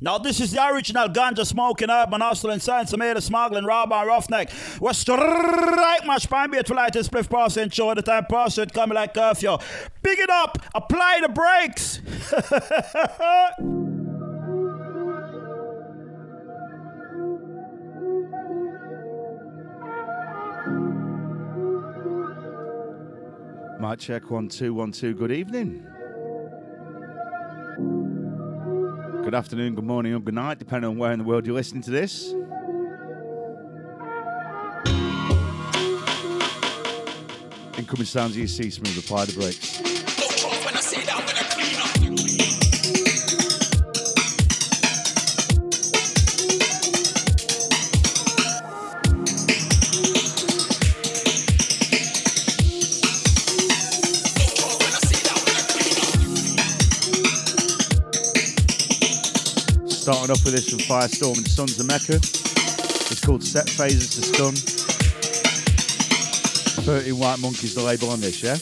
Now, this is the original ganja smoking urban hustling science made smuggling, robber, and roughneck. We're straight much fine beat for light and spliff passing show the time pass it coming like curfew. Pick it up, apply the brakes. Mic check one two one two. Good evening. Good afternoon, good morning, or good night, depending on where in the world you're listening to this. Incoming sounds C Smoove, apply the brakes. Starting off with this from Firestorm and Sunz Of Mecha. It's called Set Phazers to Stun. 13 White Monkeys, the label on this, yeah?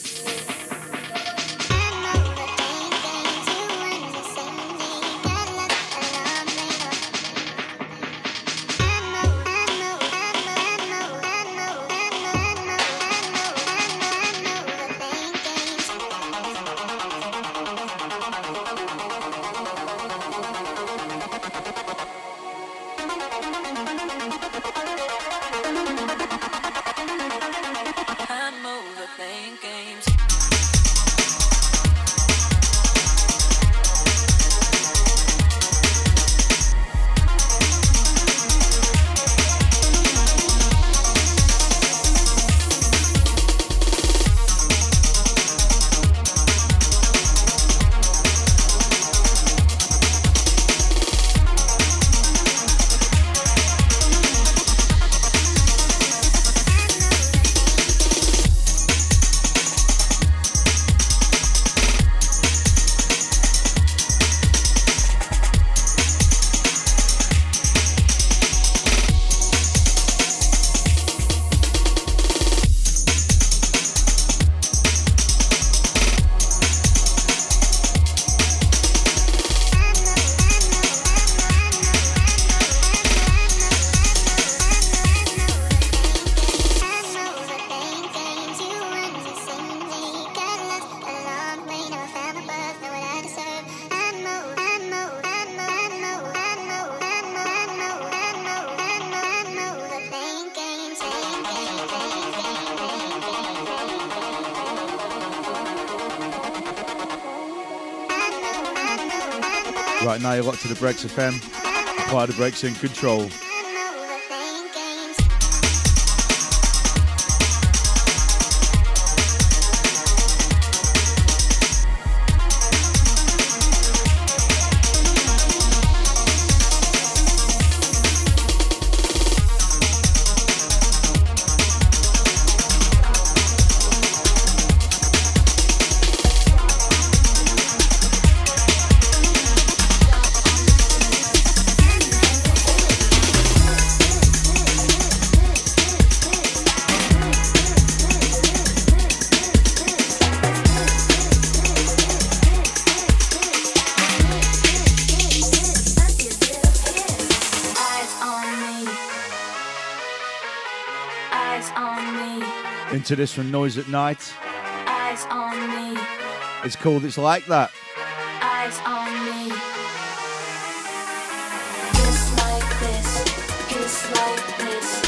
Right now, you're locked to the Breaks FM. Apply the brakes in control. Into this from Noise at Night. Eyes on me, It's called It's Like That. eyes on me. Just like this, just like this,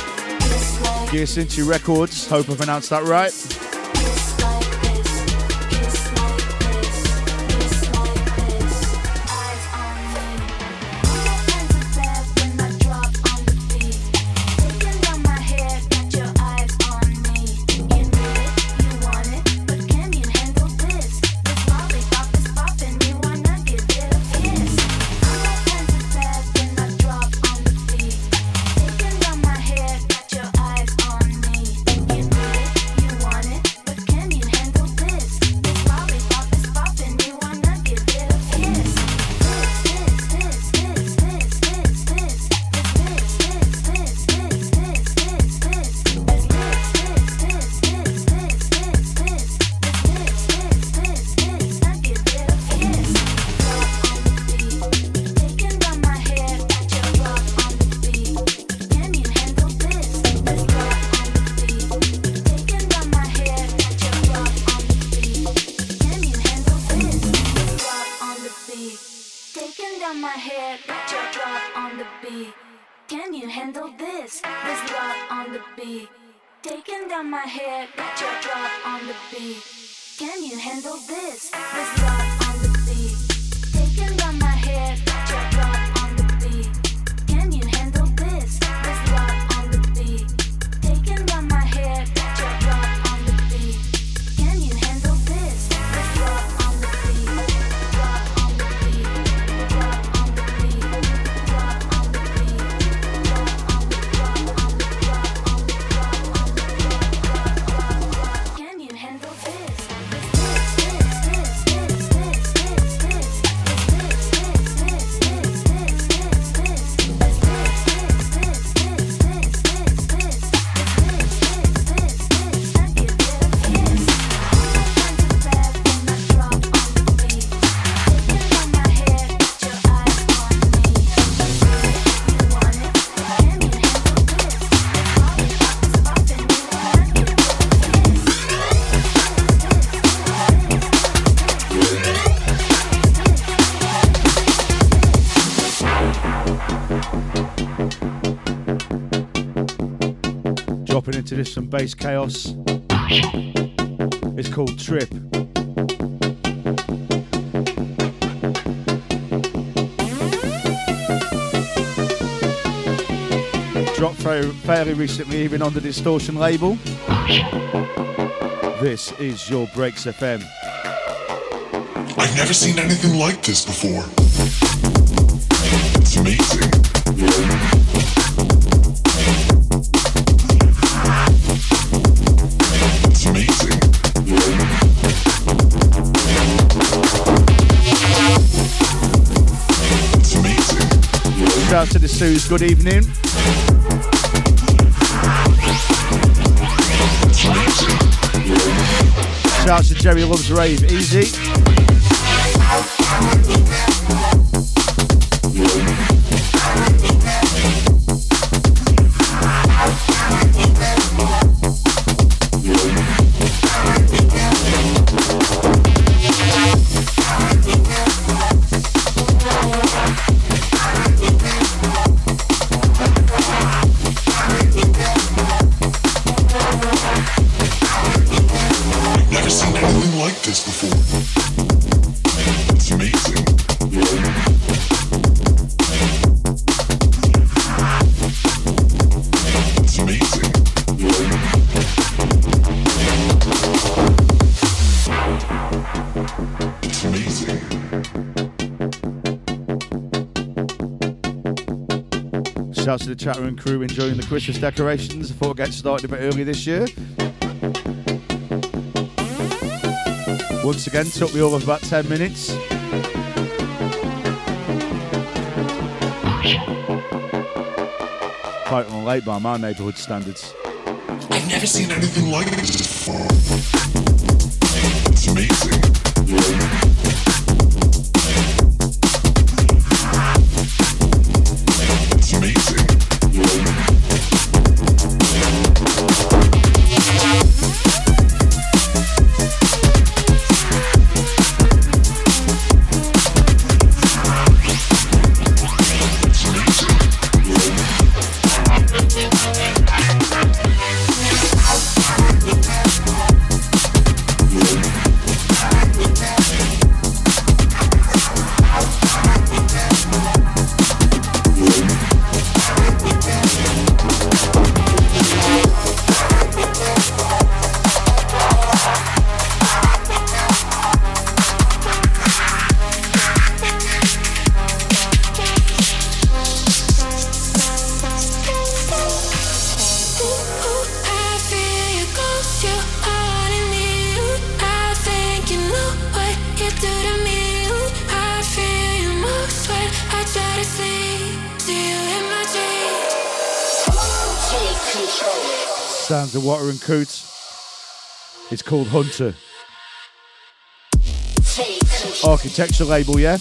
just like Guachinche Records. Hope I pronounced that right. This some BASSCHAOS. It's called Trip. Dropped fairly recently, even on the Distorsion label. This is your Breaks FM. I've never seen anything like this before. It's amazing. Out to the Sues, good evening. Shout out to Jerry Loves Rave, easy. Shout out chat room crew enjoying the Christmas decorations. before it I'd started a bit early this year. Once again, took me over about 10 minutes. Quite on late by my neighbourhood standards. I've never seen anything like this before. It's amazing. Woter and Coots. It's called Hunter. Architecture label, yeah?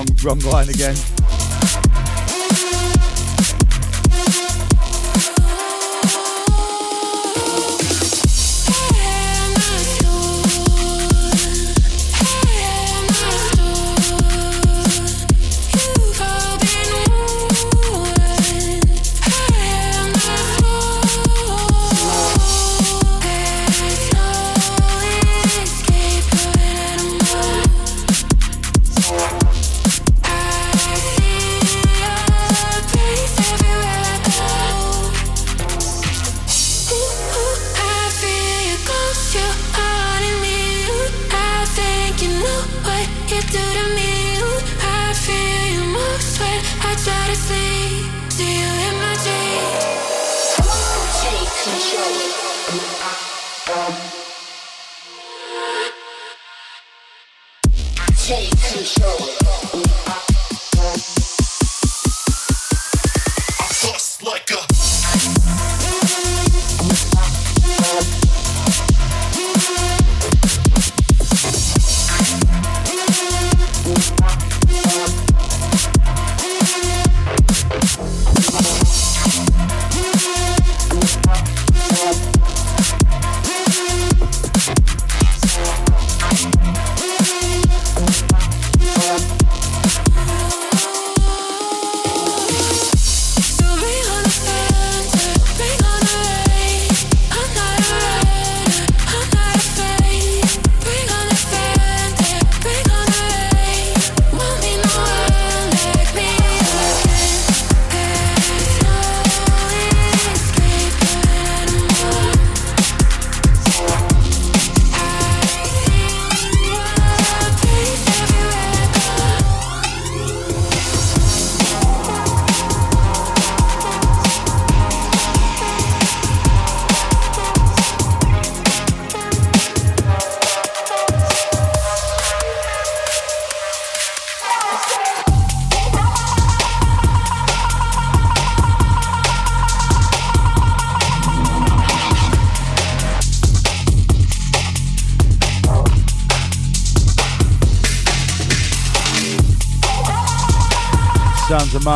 Wrong, wrong line again. Bust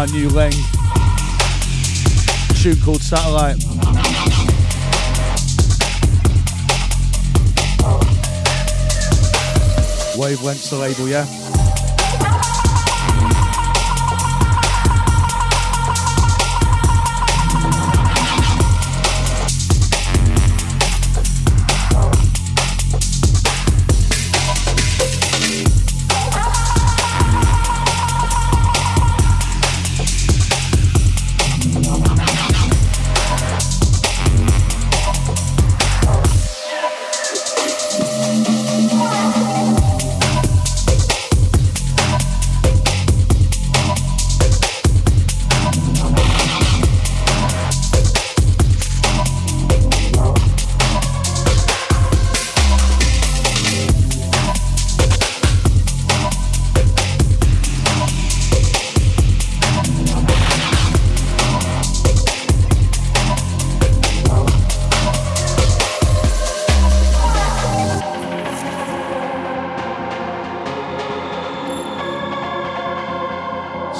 Sounds Nu Leng. Tune called Satellite. Wavelength's the label, yeah?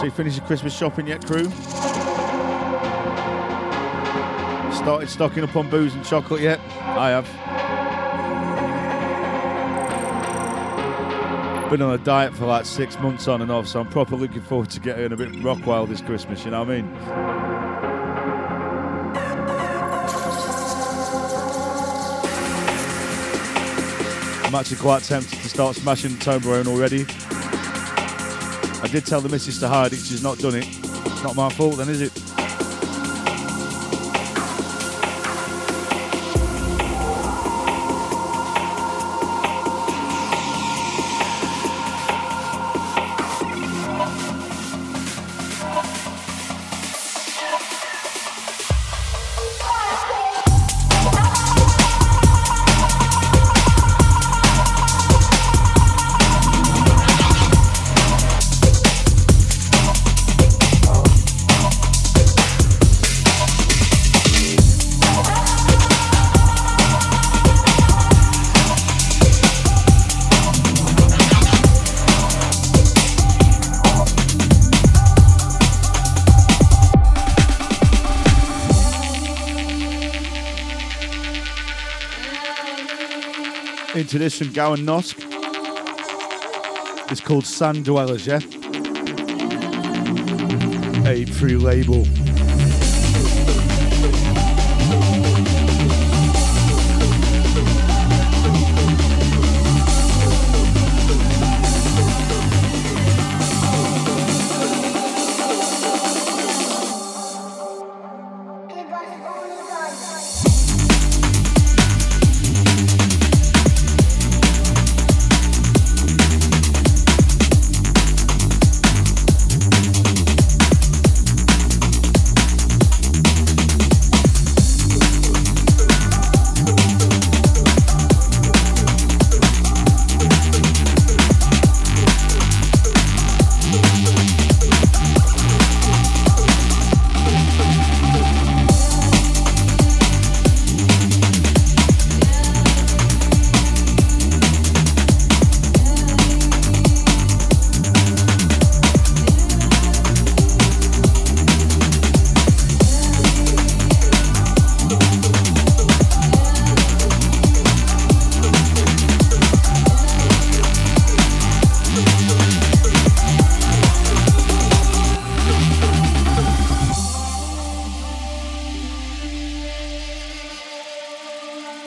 So you finished your Christmas shopping yet, crew? Started stocking up on booze and chocolate yet? I have. Been on a diet for like six months on and off, so I'm proper looking forward to getting a bit rock wild this Christmas, you know what I mean? I'm actually quite tempted to start smashing the Toblerone already. Did tell the missus to hide it, she's not done it. It's not my fault then, is it? Into this from Gowan Nosk. It's called Sand Dwellers, yeah? A free label.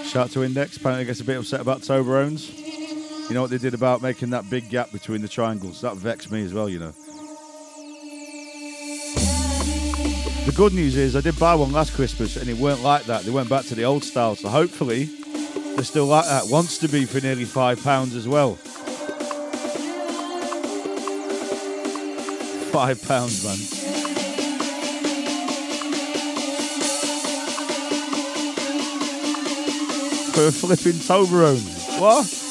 Shout out to Index. Apparently gets a bit upset about Toblerones. You know what they did about making that big gap between the triangles? That vexed me as well, you know. The good news is I did buy one last Christmas and it weren't like that. They went back to the old style. So hopefully they're still like that. Wants to be for nearly five pounds as well. Five pounds, man. For a flipping Toblerone. What?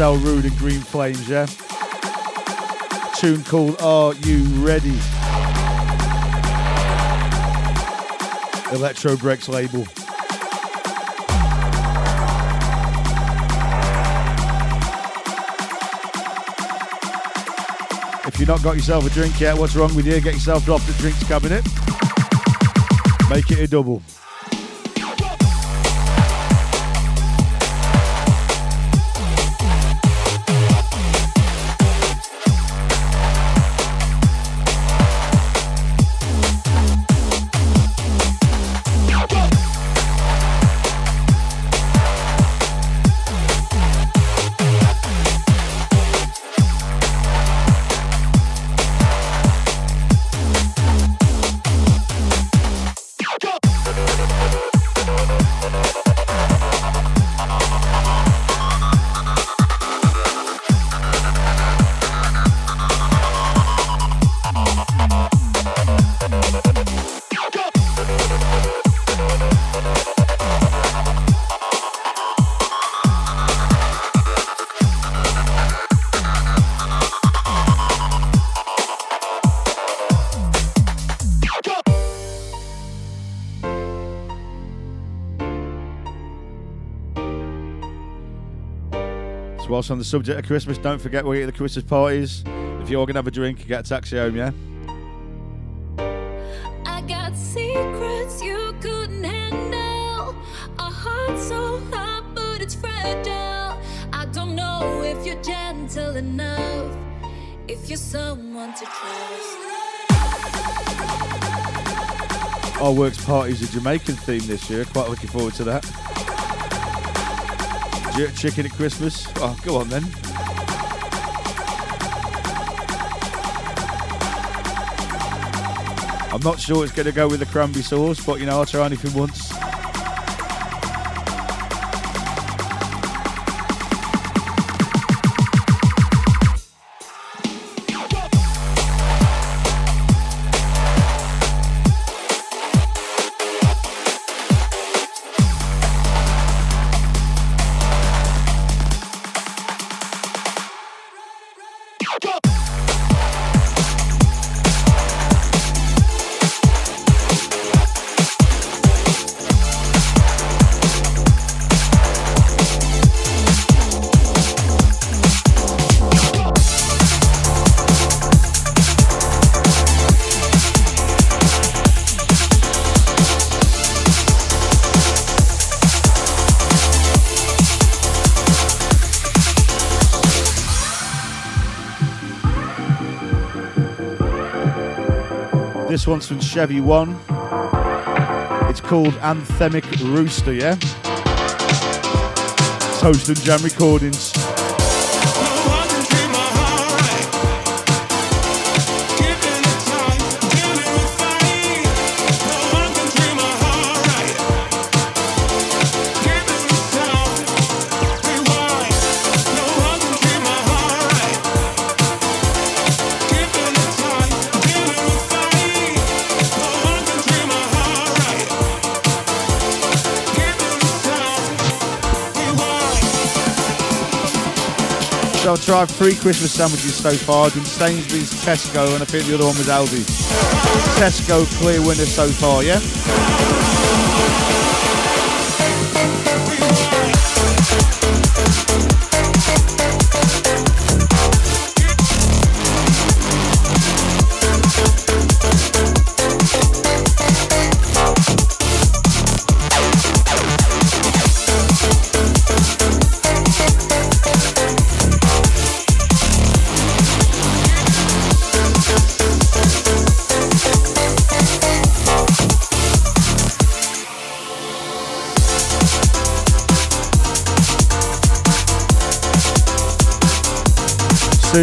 Sounds Rude and GreenFlamez, yeah? Tune called Are You Ready? ElectroBreakz label. If you've not got yourself a drink yet, what's wrong with you? Get yourself dropped at drinks cabinet. Make it a double. On the subject of Christmas, don't forget we're at the Christmas parties. If you're all going to have a drink, get a taxi home, yeah? I got secrets you couldn't handle. A heart so hot, but it's fragile. I don't know if you're gentle enough. If you're someone to trust. Our works party's a Jamaican theme this year. Quite looking forward to that. Chicken at Christmas. Oh, go on then. I'm not sure it's going to go with the cranberry sauce, but you know, I'll try anything once. From Chevy One. It's called Anthemic Rooster, yeah? Toast and Jam Recordings. I've three Christmas sandwiches so far. I've done Sainsbury's, Tesco, and I think the other one was Aldi. Tesco clear winner so far, yeah?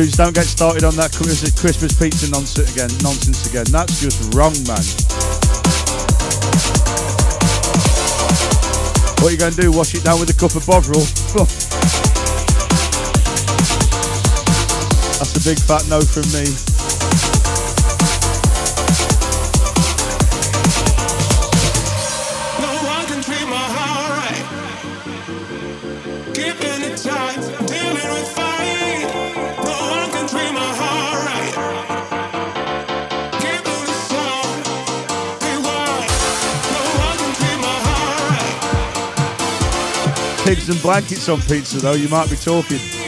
Don't get started on that Christmas Christmas pizza nonsense again. Nonsense again. That's just wrong, man. What are you going to do? Wash it down with a cup of Bovril? That's a big fat no from me. And blankets on pizza, though. You might be talking.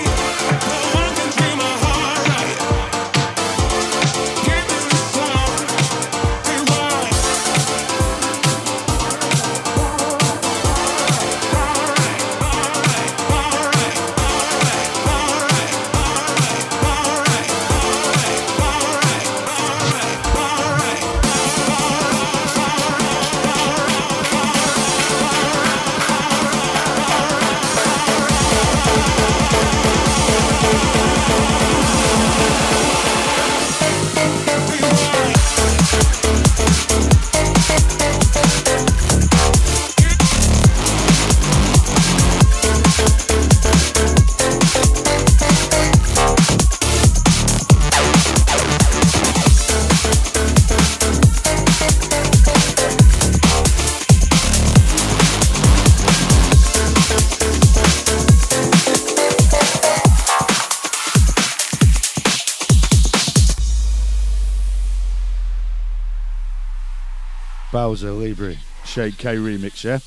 Bowser Libre Shade K remix, yeah?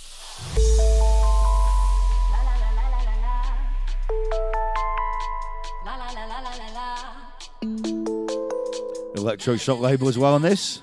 Elektroshok label as well on this.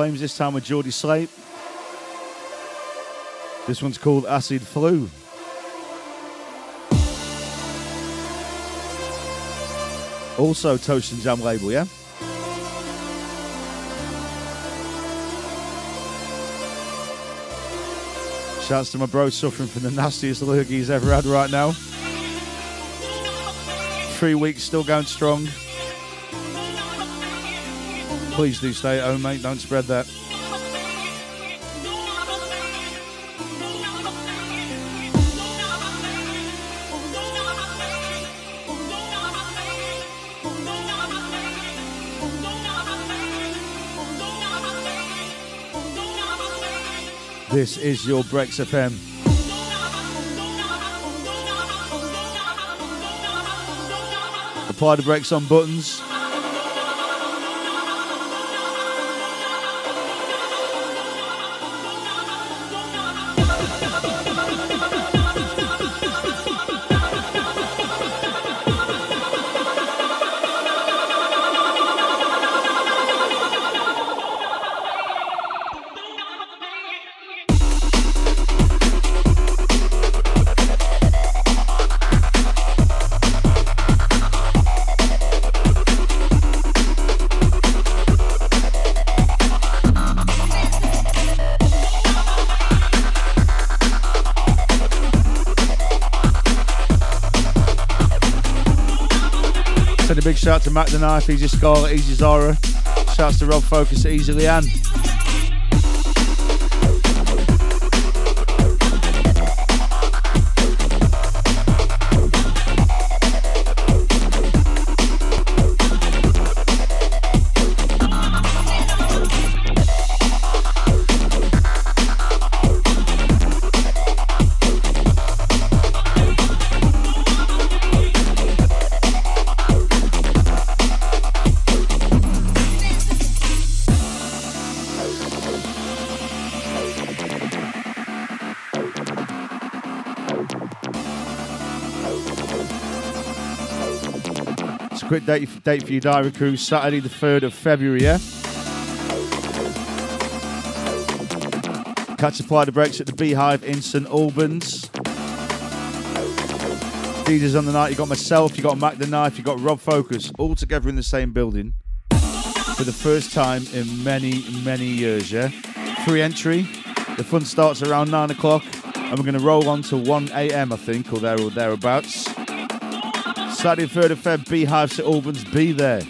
Flames, this time with Jordi Slate. This one's called Acid Flu. Also, Toast and Jam label, yeah? Shouts to my bro suffering from the nastiest lurgy he's ever had right now. Three weeks, still going strong. Please do stay at home, mate. Don't spread that. This is your Breaks FM. Apply the brakes on buttons. Shout out to Mac the Knife, Easy Scarlet, Easy Zara. Shouts to Rob Focus, Easily Leanne. quick date, date for your diary crew. Saturday, the 3rd of February, yeah? Catch Apply the Breaks at the Beehive in St Albans. DJs on the night, you got myself, you got Mac the Knife, you got Rob Focus, all together in the same building for the first time in many, many years, yeah? Free entry, the fun starts around 9 o'clock, and we're going to roll on to 1 a.m., I think, or there or thereabouts. Saturday, 3rd of Feb, Beehive St Albans. Be there.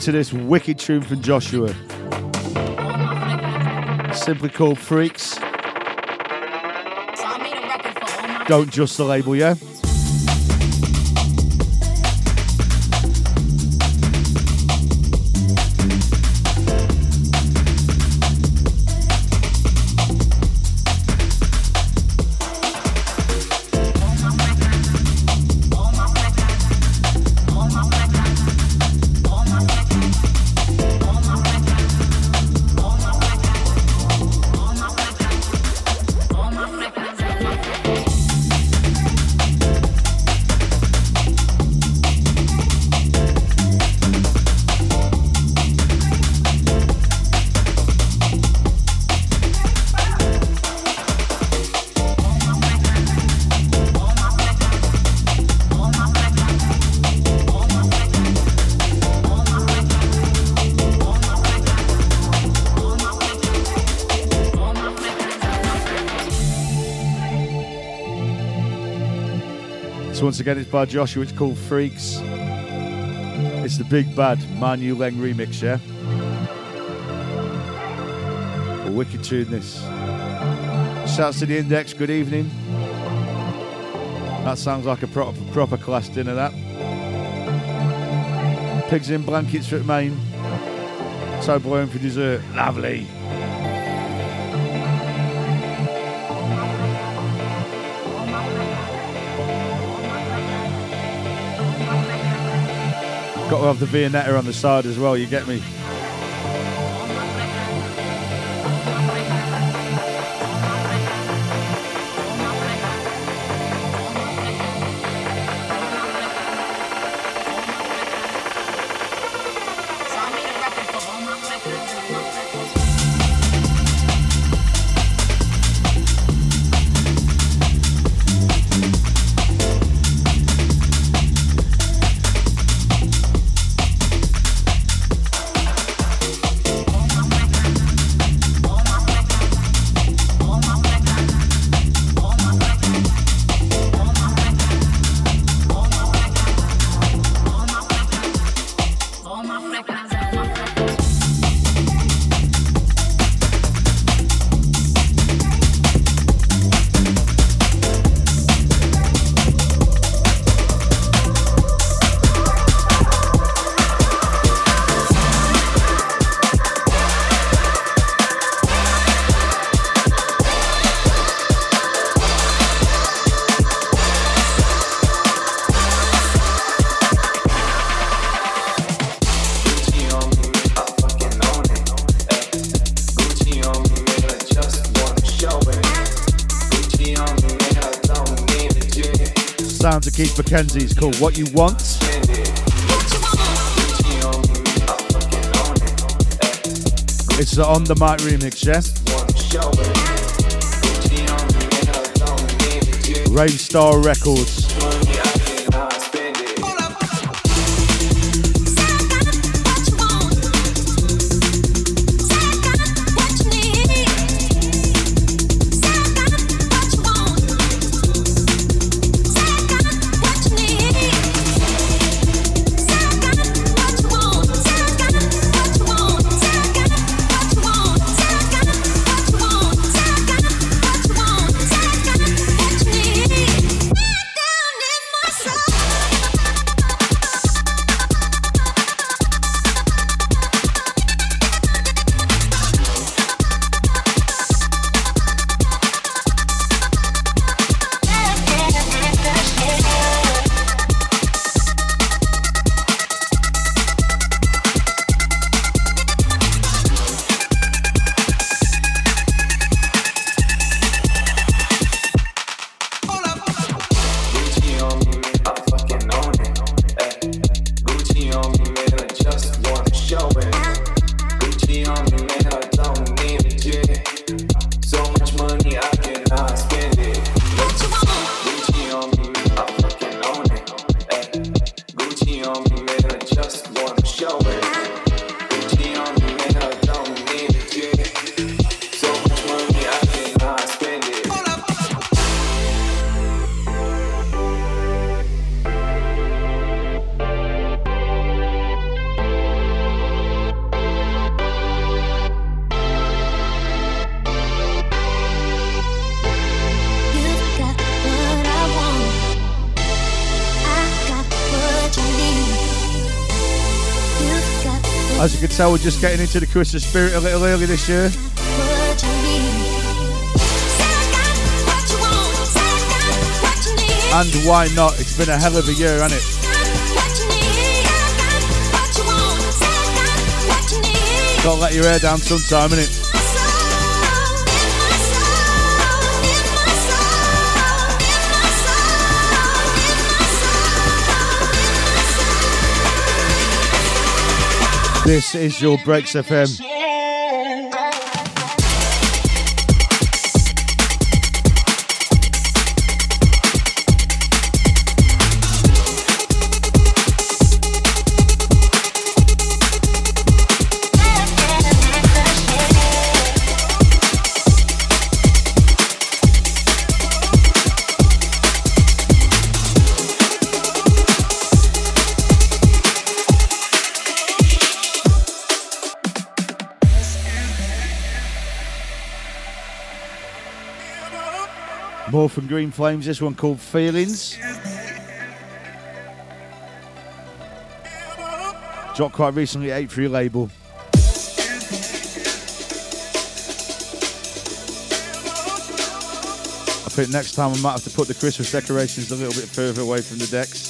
Into this wicked tune from Joshua. Simply called Freaks. Don't just the label, yeah? Again, it's by Joshua. It's called Freaks. It's the big bad My Nu Leng remix, yeah. A wicked tune. This. Shouts to the Index. Good evening. That sounds like a proper proper class dinner. That. Pigs in blankets for Maine. Toblerone for dessert. Lovely. Got to have the Viennetta on the side as well, you get me? Mackenzie. It's called What You Want. It's the on the mic remix, yeah? Ravesta Records. Tell, we're just getting into the Christmas spirit a little early this year. And why not? It's been a hell of a year, hasn't it? Gotta let your hair down sometime, innit? This is your Breaks FM. GreenFlamez, this one called Feelings. Dropped quite recently, 8 3 label. I think next time I might have to put the Christmas decorations a little bit further away from the decks.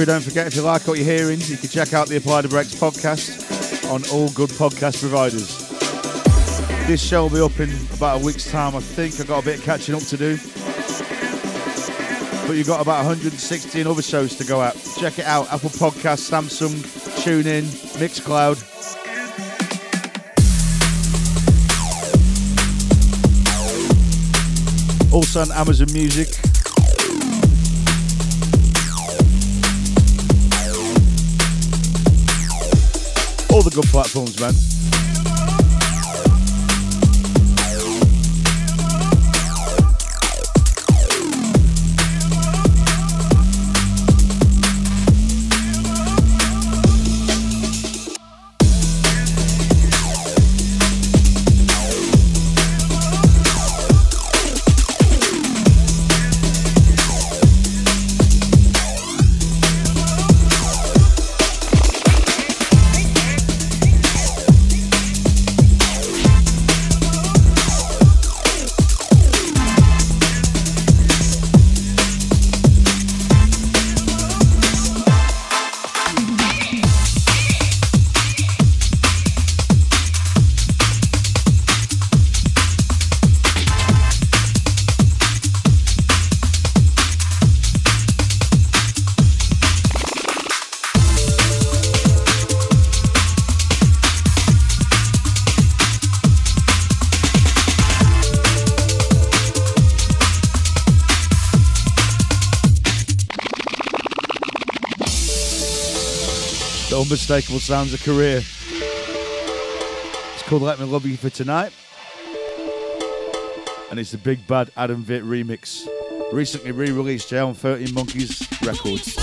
Crew, don't forget if you like what you're hearing, you can check out the Apply the Breaks podcast on all good podcast providers. This show will be up in about a week's time, I think. I've got a bit of catching up to do. But you've got about 116 other shows to go at. Check it out Apple Podcasts, Samsung, TuneIn, Mixcloud. Also on Amazon Music. The good platforms, man. Unmistakable sounds of Kariya. It's called Let Me Love You for Tonight. And it's the Big Bad Adam Vitt remix. Recently re released on 13 Monkeys Records.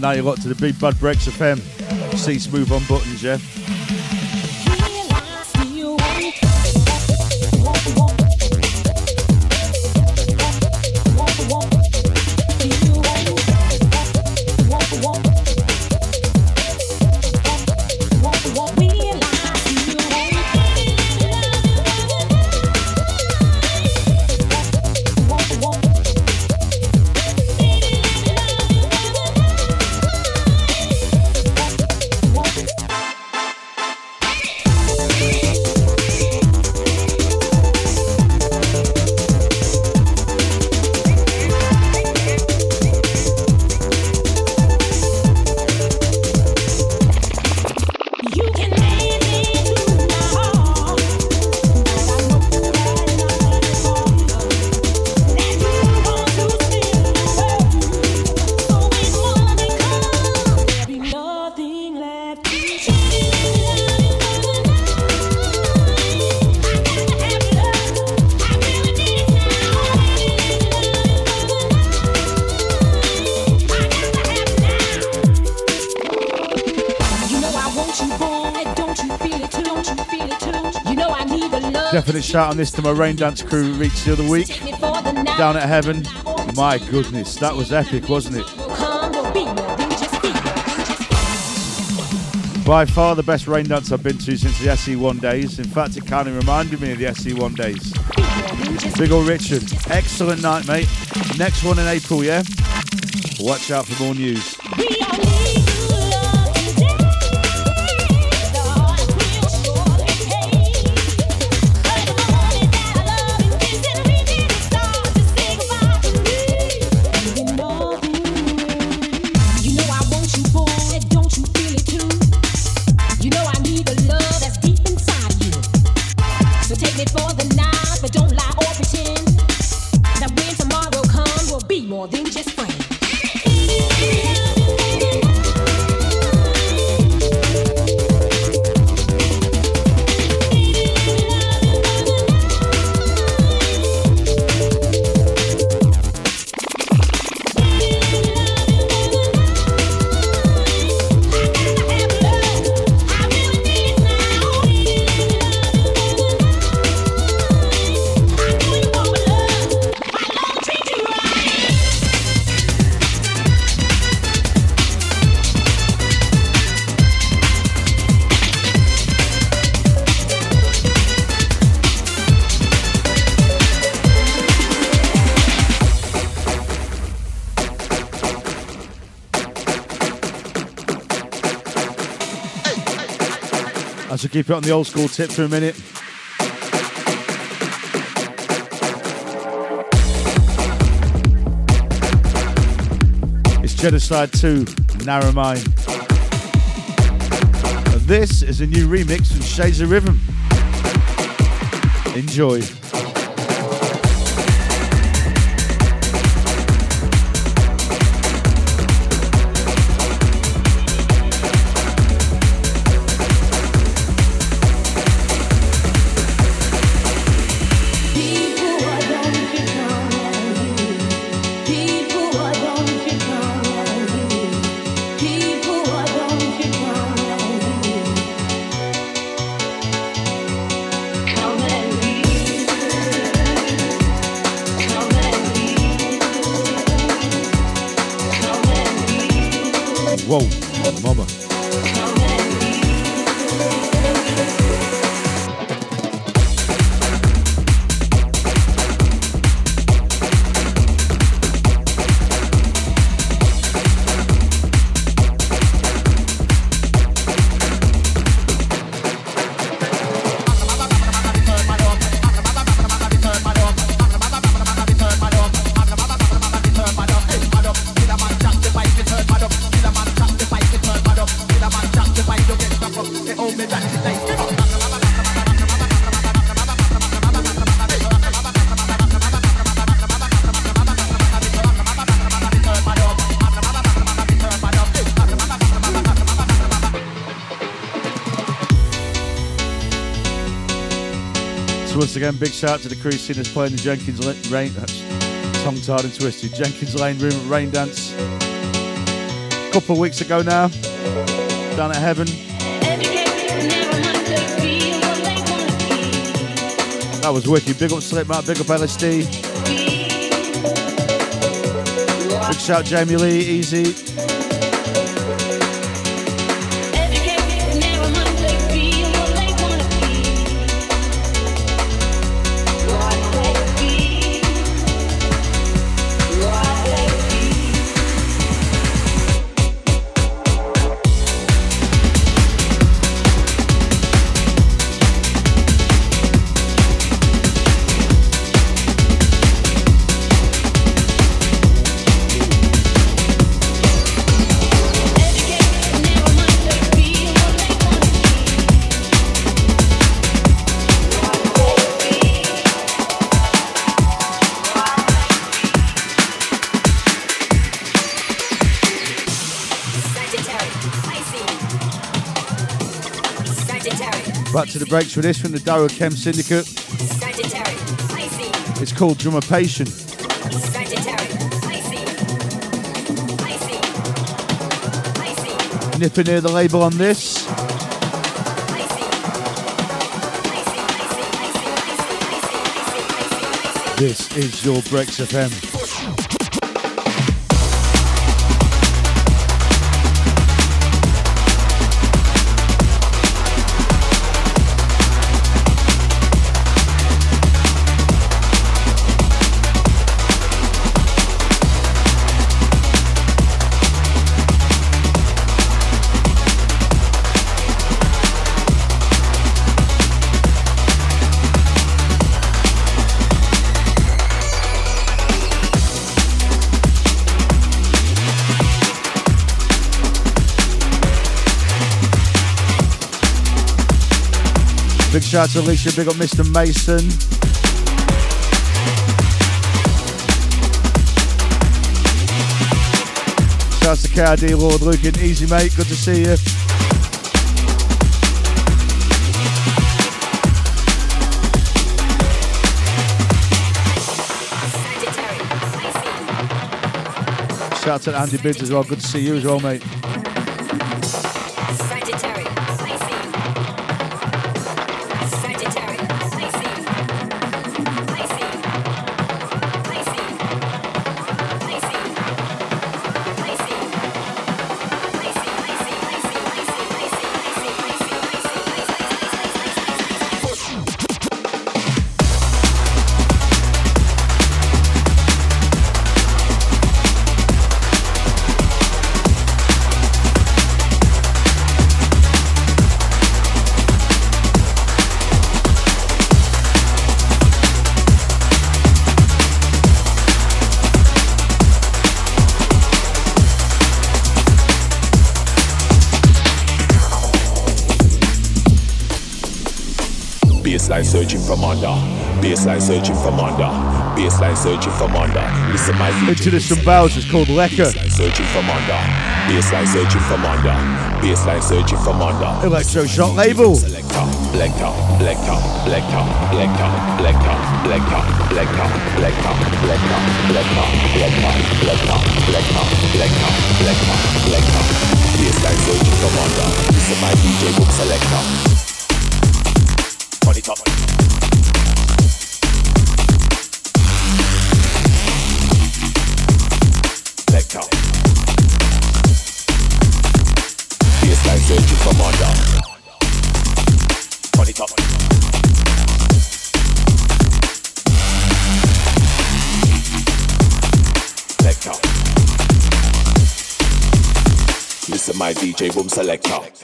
Now, you're locked to the Big Bad Breaks FM. C Smoove on buttons, yeah? Shout on this to my rain dance crew reached the other week down at heaven. My goodness, that was epic, wasn't it? By far the best rain dance I've been to since the SE1 days. In fact, it kind of reminded me of the SE1 days. Big ol' Richard, excellent night, mate. Next one in April, yeah? Watch out for more news. Keep it on the old school tip for a minute. It's Genaside 2, Narra Mine. And this is a new remix from Shades of Rhythm. Enjoy. Again, big shout out to the crew singers playing the Jenkins Lane, Rain, uh, tongue tied and twisted, Jenkins Lane Room at Rain Dance. A couple of weeks ago now, down at Heaven. That was wicked. Big up Slipknot, big up LSD. Big shout Jamie Lee, Easy. Breaks for this from the Darrow Chem Syndicate. It's called Drumopation. Nipping near the label on this. This is your Breaks FM. Shout out to Alicia, big up Mr. Mason. Shouts to KRD Lord Lucan, easy mate, good to see you. Shout out to Andy Bids as well, good to see you as well, mate. Searching from under. Baseline searching from under. Listen my. Into the some Bowser. It's called Lekka. Baseline searching from under. Baseline searching from under. Baseline searching from under. Elektroshok label. Selector, selector, selector, selector, selector, selector, selector, selector, selector, selector, selector, selector, selector, selector, selector, selector. Baseline searching from under. Listen my DJ book selector. My DJ boom selector.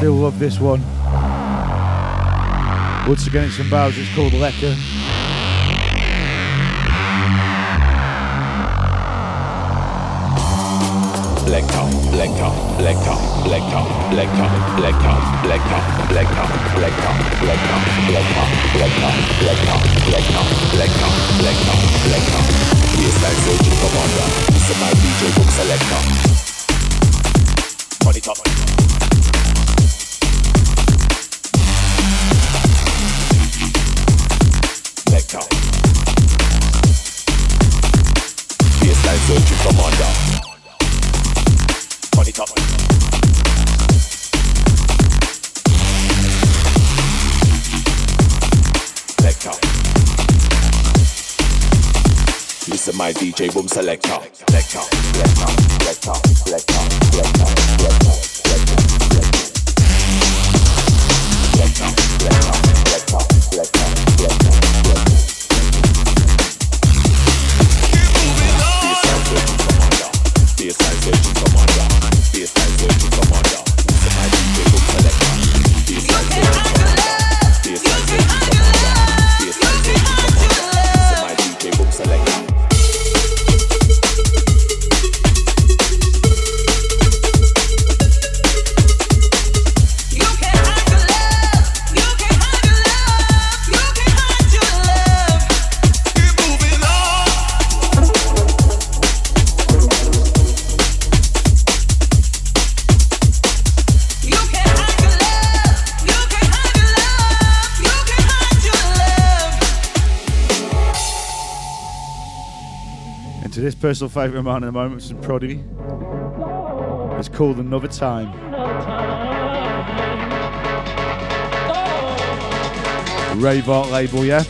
Still love this one. Once again, it's some Bowser. It's called Lekka. Selector, selector, selector, selector, selector, selector, selector, selector, selector, selector, selector, selector, selector, selector, selector, selector, selector. Baseline searching commander. My DJ book selector. Turn it Searching commander. Selector. Listen my DJ boom. Selector. Selector. Selector. Selector. Personal favourite of mine at the moment, some Prody. It's called Another Time. Raveart label, yeah?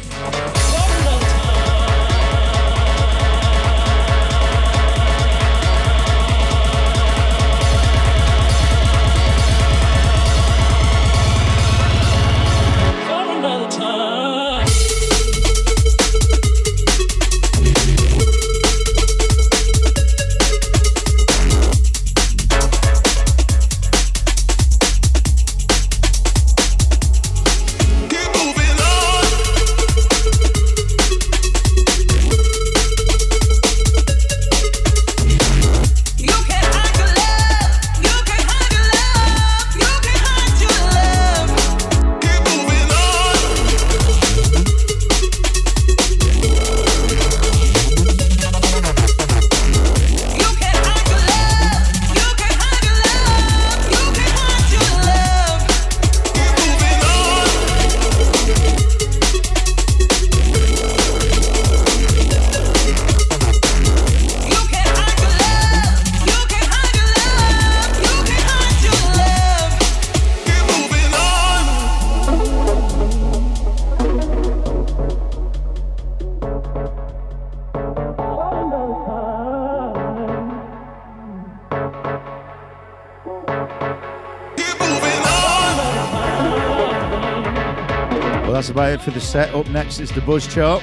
for the set. Up next is the Buzz Chart.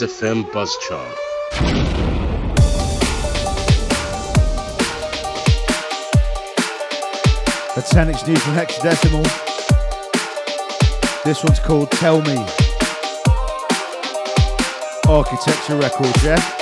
BFM Buzzchart. That's Sanix News from Hexadecimal. This one's called Tell Me. Architecture Records, yeah?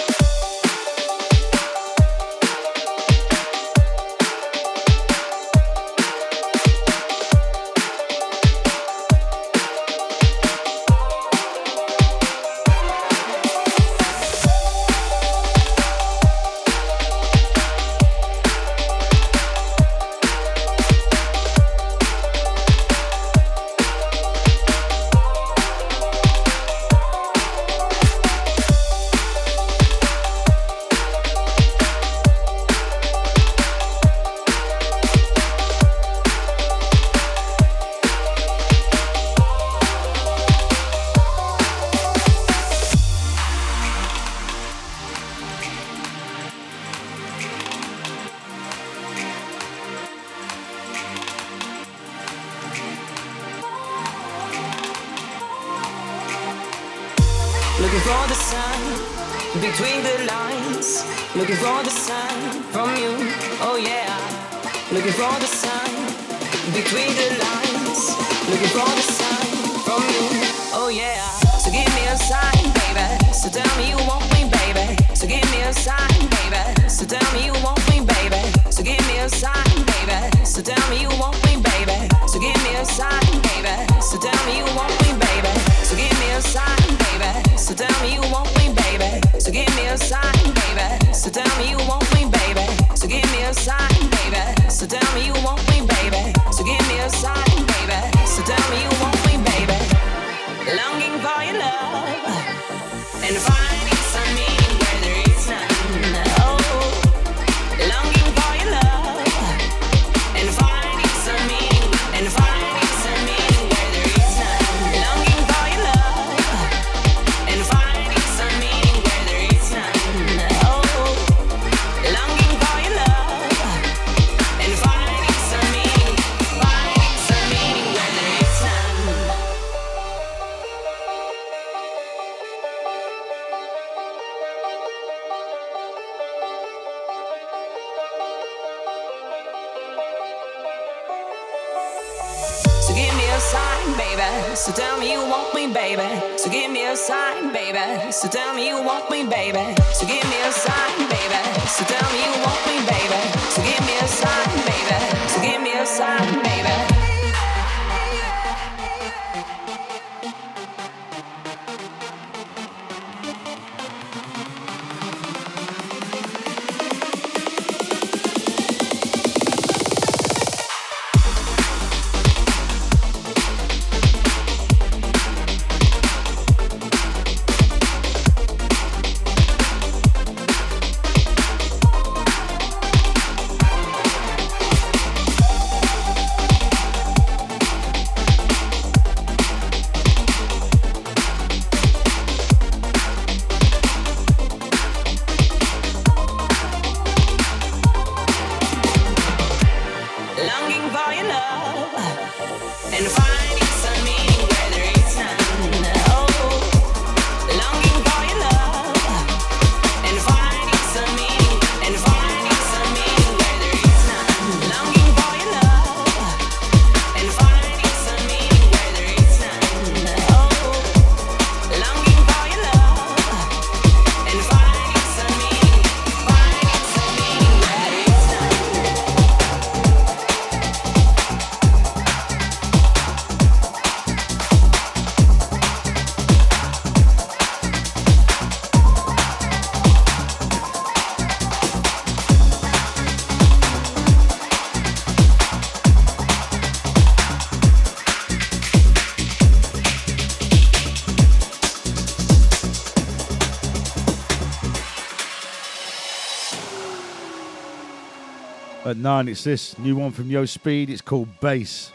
Nine, it's this new one from Yo Speed. It's called Bass.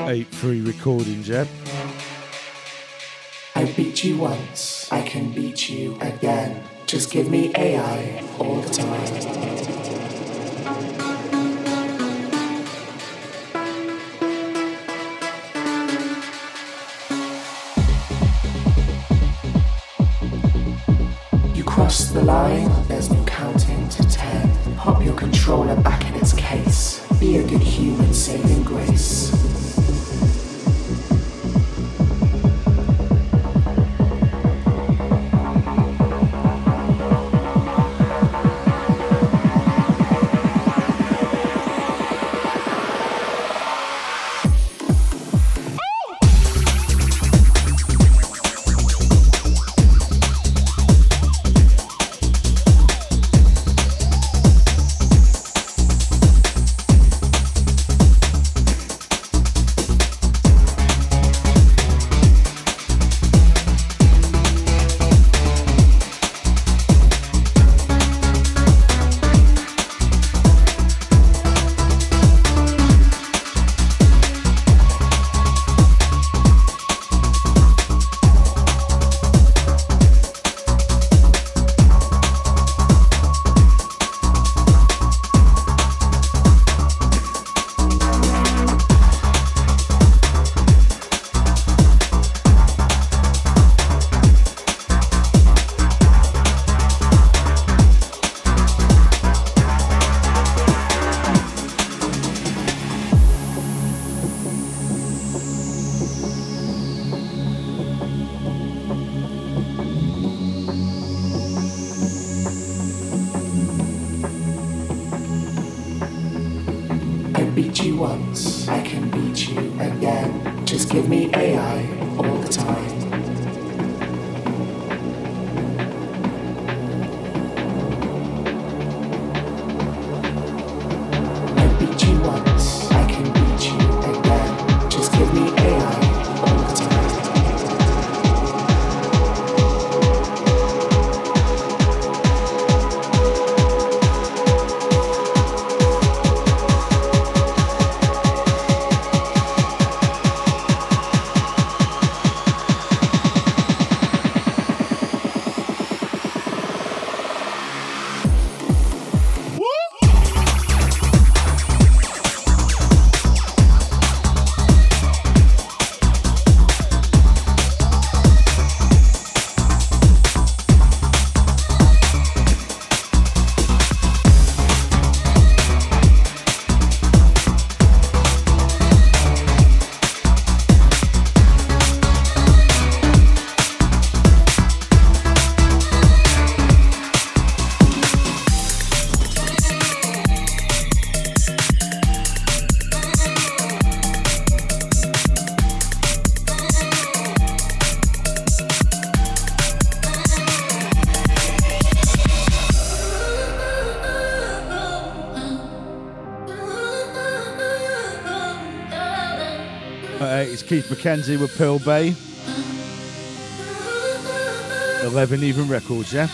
Eight free recording yeah. I beat you once, I can beat you again. Just give me AI all the time. Keith Mackenzie with Pearl Bay. 11 even records, yeah?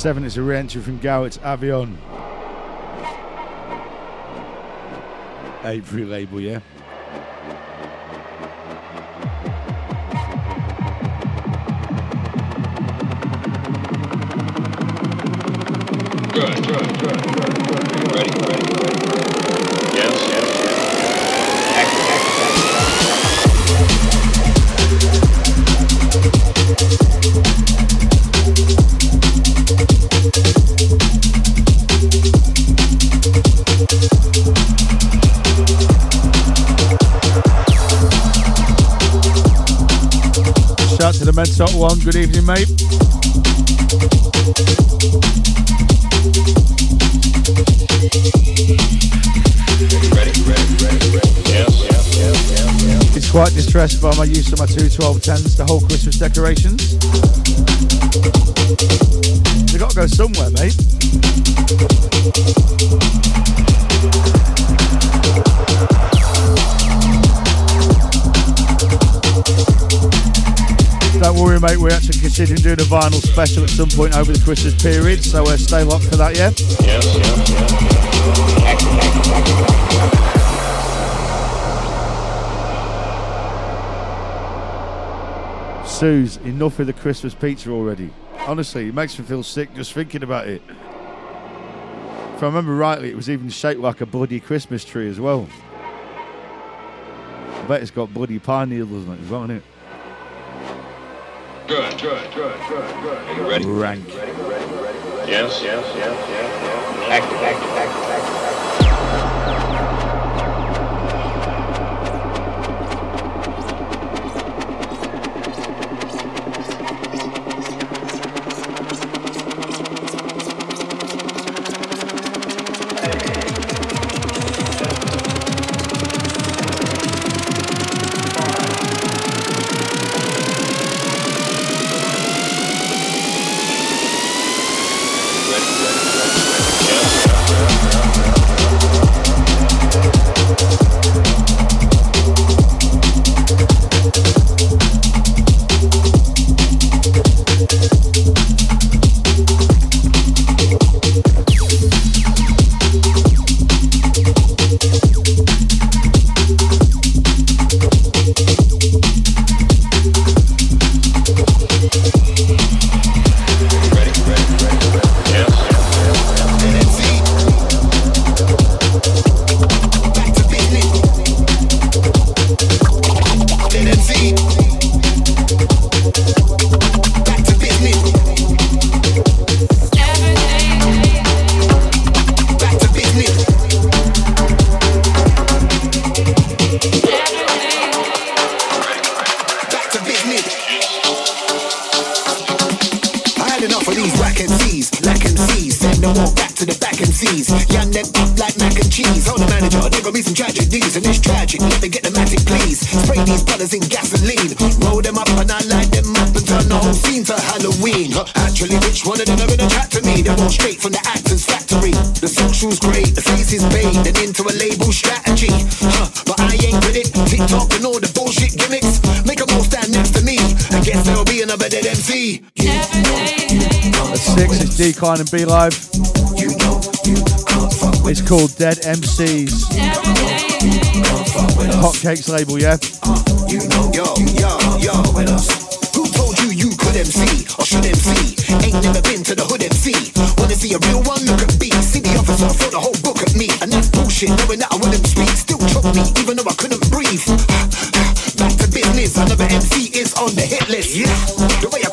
Seven, it's a re-entry from Garrett's Avion. Avery label, yeah. Yes, yes, yes, yes. He's quite distressed by my use of my two 1210s to hold Christmas decorations. They got to go somewhere, mate. Don't worry, mate. We're actually considering doing a vinyl special at some point over the Christmas period, so uh, stay locked for that, yeah? Yes, yes, yes. Suze, enough of the Christmas pizza already. Honestly, it makes me feel sick just thinking about it. If I remember rightly, it was even shaped like a bloody Christmas tree as well. I bet it's got bloody pine needles on it as well, hasn't it? Good, good, good, good, good. Are you ready? Rank. Ready, ready, ready, ready. Yes, yes, yes, yes, yes. Act, act, act, At six, it's Deekline and B Live. It's called Dead MCs. Hotcakes label, yeah. You know, yo, yo, yo, with us. Who told you you could MC or should MC? Ain't never been to the hood MC. Wanna see a real one? Look at me. See the officer throw the whole book at me, and that's bullshit. Knowing that I wouldn't speak, still choked me, even though I couldn't breathe. Back to business. Another MC is on the hit list. Yeah. The way I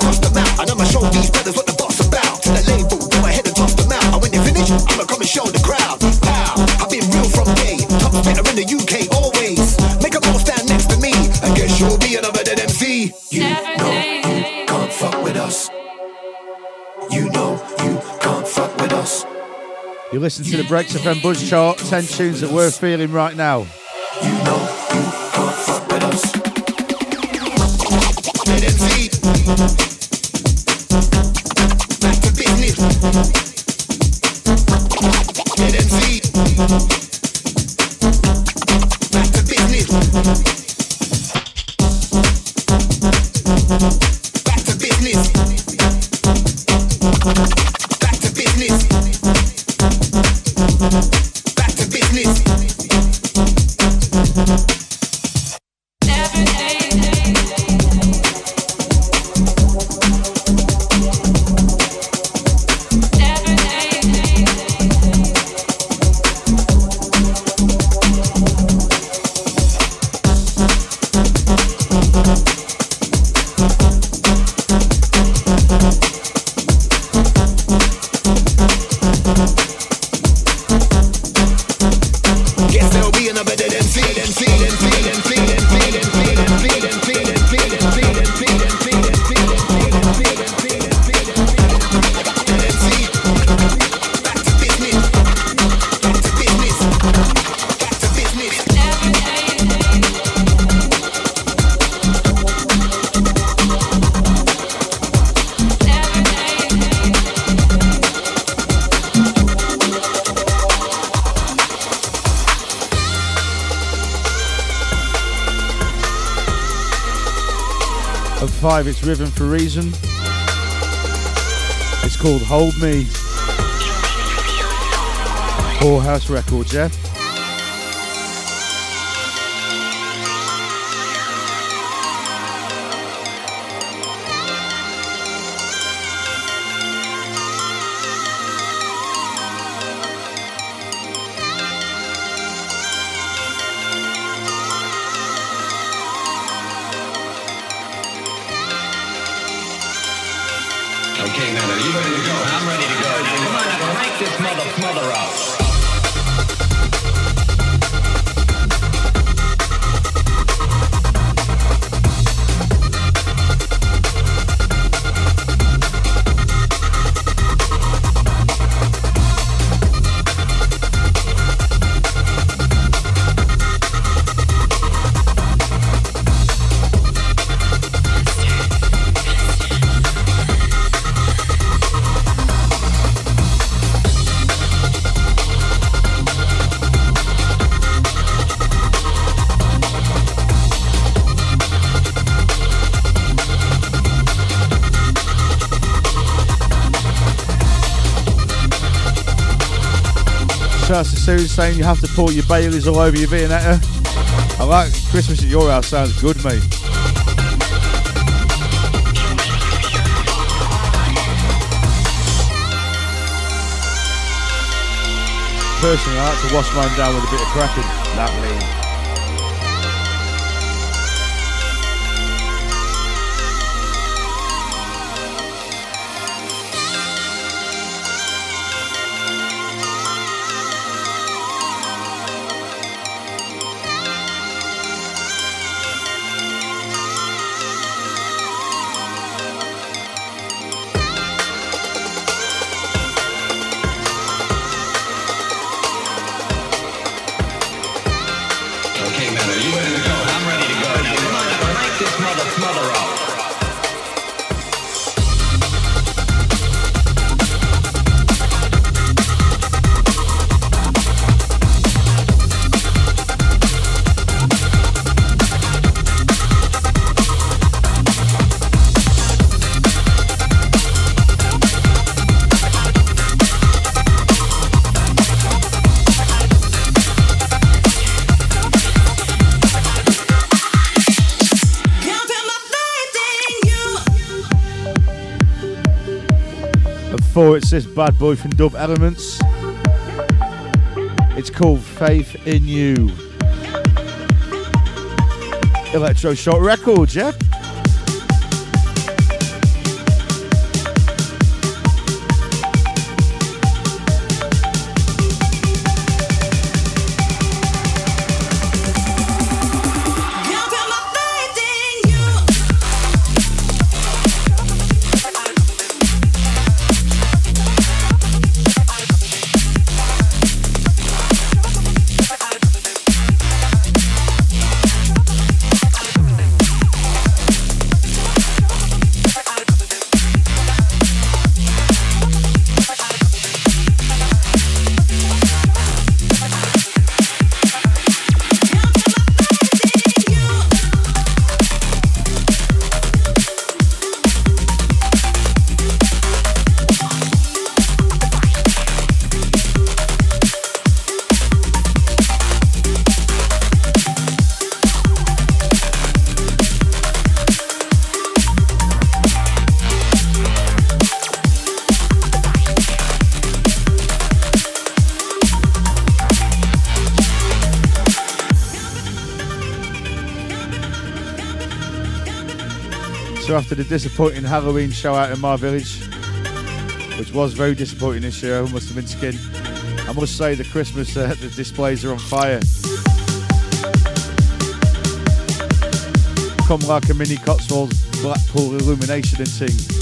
to the I'ma come and show the crowd. Pow, I've been real from day. Top fitter in the UK always. Make them all stand next to me. I guess you'll be another dead You know you can't fuck with us. You know you can't fuck with us. You listen to the Breaks FM Buzz Chart, 10 tunes that we're feeling right now. You know you can't fuck with us. Me. Whorehouse Records, yeah? So that's the series saying you have to pour your Baileys all over your Viennetta. I like Christmas at your house, sounds good, mate. Personally, I like to wash mine down with a bit of cracking. Lovely. It's this bad boy from Dub Elements. It's called Faith in You. Elektroshok Records, yeah? After the disappointing Halloween show out in my village, which was very disappointing this year, I must have been skinned. I must say the Christmas uh, the displays are on fire. Come like a mini Cotswolds Blackpool illumination and ting.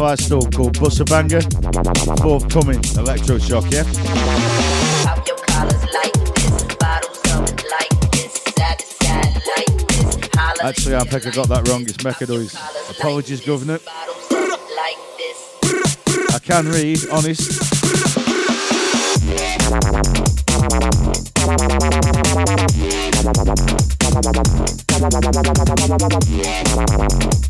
Firestorm called Busta Banga. Forthcoming, Elektroshok, yeah? Actually, I think I got that wrong. It's Mecca Noise. Apologies, Governor. I can read, honest. Pop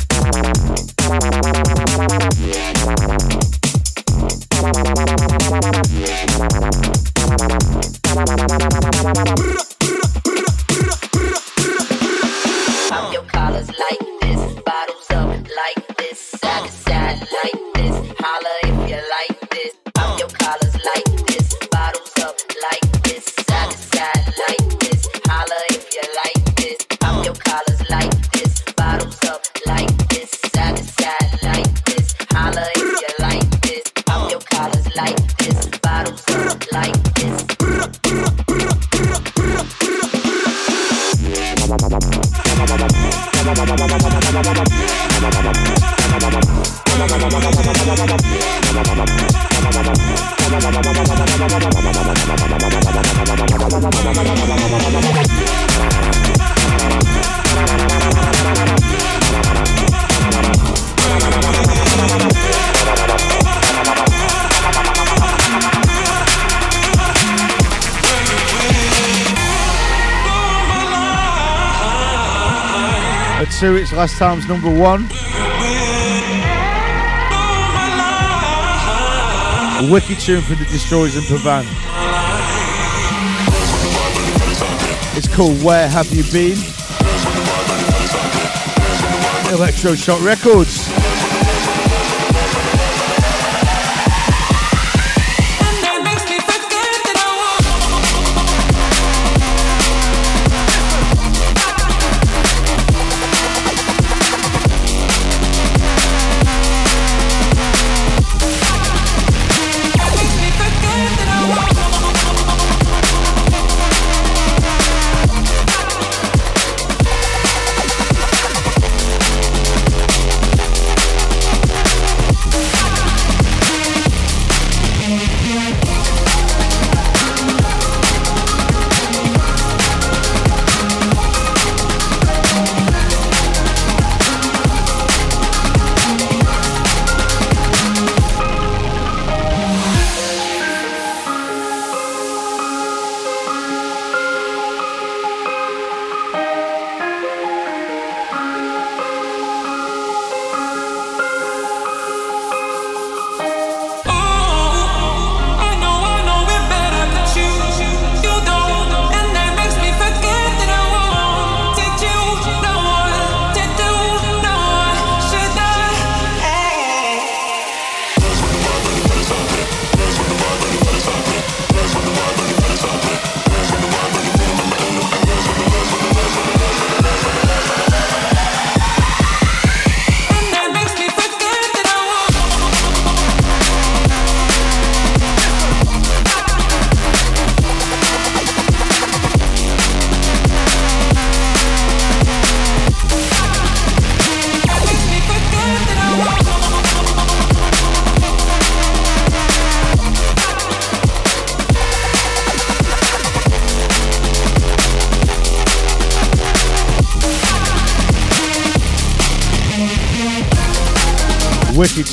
last time's number one. A wicked tune from the Destroyers and Pavane. It's called Where Have You Been? Elektroshok Records.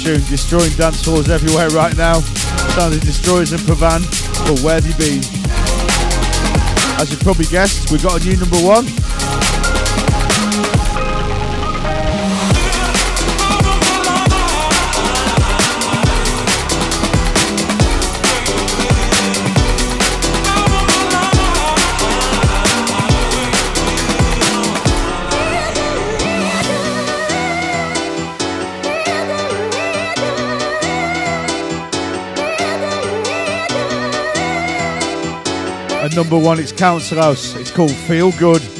Tune, destroying dance floors everywhere right now. Sounding destroyers in Pavane, but where have you been? As you probably guessed, we've got a new number one. Number one, it's Kouncilhouse. It's called Feel Good.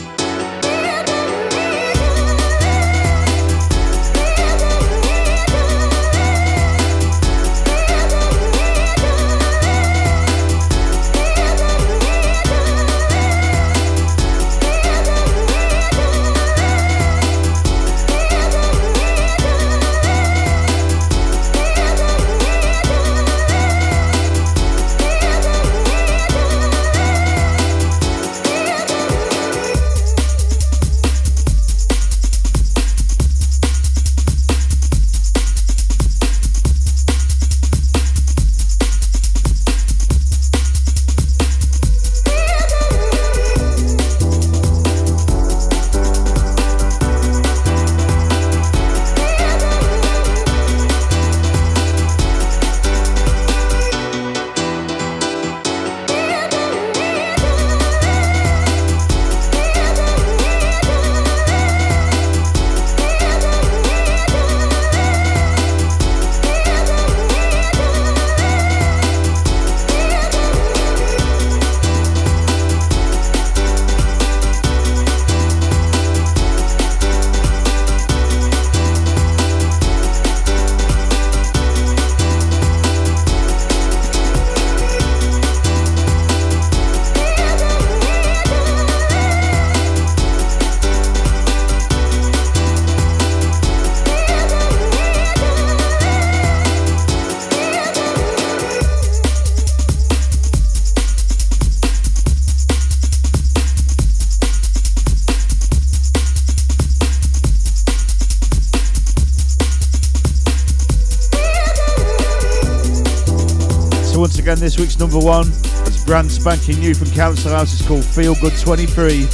Week's number one is brand spanking new from Kouncilhouse. It's called Feel Good 23.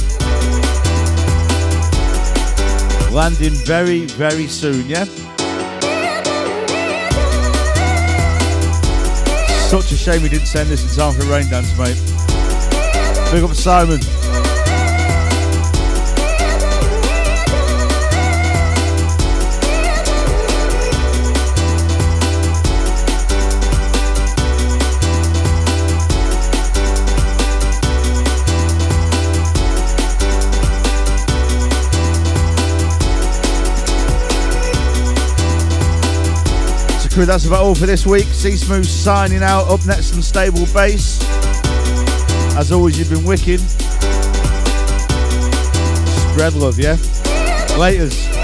Landing very, very soon, yeah? Such a shame we didn't send this in time for Rain Dance, mate. Big up Simon. That's about all for this week. C Smoove signing out. Up next, some stable bass. As always, you've been wicked. Spread love, yeah? Laters.